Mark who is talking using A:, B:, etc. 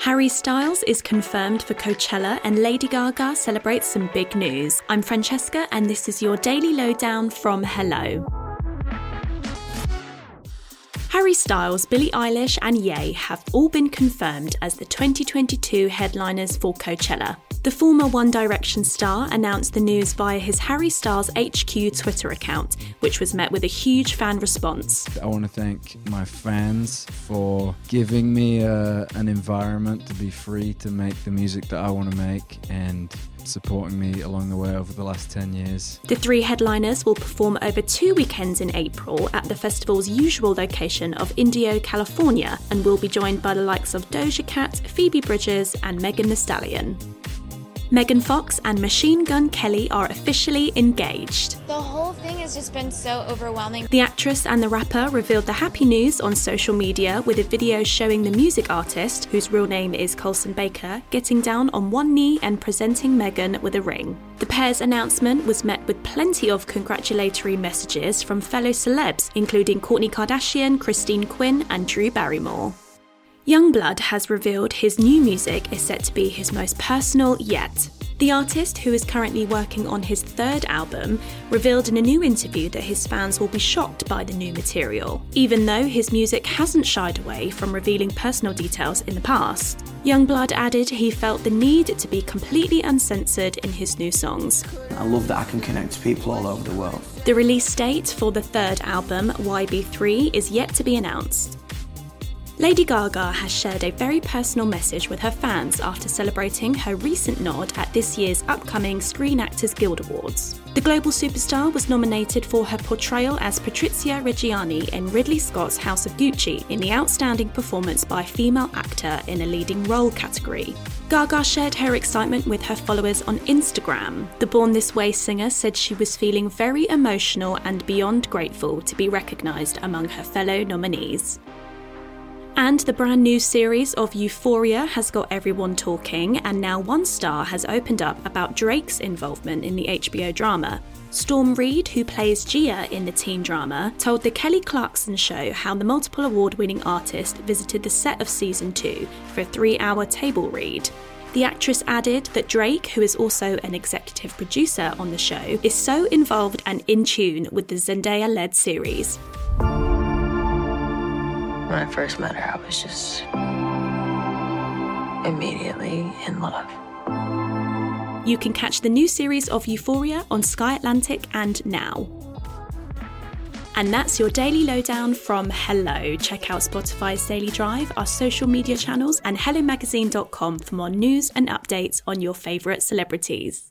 A: Harry Styles is confirmed for Coachella and Lady Gaga celebrates some big news. I'm Francesca and this is your daily lowdown from Hello. Harry Styles, Billie Eilish, and Ye have all been confirmed as the 2022 headliners for Coachella. The former One Direction star announced the news via his Harry Styles HQ Twitter account, which was met with a huge fan response.
B: I want to thank my fans for giving me a, uh, an environment to be free to make the music that I want to make and supporting me along the way over the last 10 years.
A: The three headliners will perform over two weekends in April at the festival's usual location of Indio, California, and will be joined by the likes of Doja Cat, Phoebe Bridgers, and Megan Thee Stallion. Megan Fox and Machine Gun Kelly are officially engaged.
C: The whole thing has just been so overwhelming.
A: The actress and the rapper revealed the happy news on social media with a video showing the music artist, whose real name is Colson Baker, getting down on one knee and presenting Megan with a ring. The pair's announcement was met with plenty of congratulatory messages from fellow celebs, including Kourtney Kardashian, Christine Quinn, and Drew Barrymore. Yungblud has revealed his new music is set to be his most personal yet. The artist, who is currently working on his third album, revealed in a new interview that his fans will be shocked by the new material, even though his music hasn't shied away from revealing personal details in the past. Yungblud added he felt the need to be completely uncensored in his new songs.
D: I love that I can connect to people all over the world.
A: The release date for the third album, YB3, is yet to be announced. Lady Gaga has shared a very personal message with her fans after celebrating her recent nod at this year's upcoming Screen Actors Guild Awards. The global superstar was nominated for her portrayal as Patrizia Reggiani in Ridley Scott's House of Gucci in the Outstanding Performance by Female Actor in a Leading Role category. Gaga shared her excitement with her followers on Instagram. The Born This Way singer said she was feeling very emotional and beyond grateful to be recognised among her fellow nominees. And the brand new series of Euphoria has got everyone talking, and now one star has opened up about Drake's involvement in the HBO drama. Storm Reid, who plays Gia in the teen drama, told the Kelly Clarkson show how the multiple award winning artist visited the set of season 2 for a three hour table read. The actress added that Drake, who is also an executive producer on the show, is so involved and in tune with the Zendaya led series.
E: When I first met her, I was just immediately in love.
A: You can catch the new series of Euphoria on Sky Atlantic and now. And that's your daily lowdown from Hello. Check out Spotify's Daily Drive, our social media channels, and HelloMagazine.com for more news and updates on your favourite celebrities.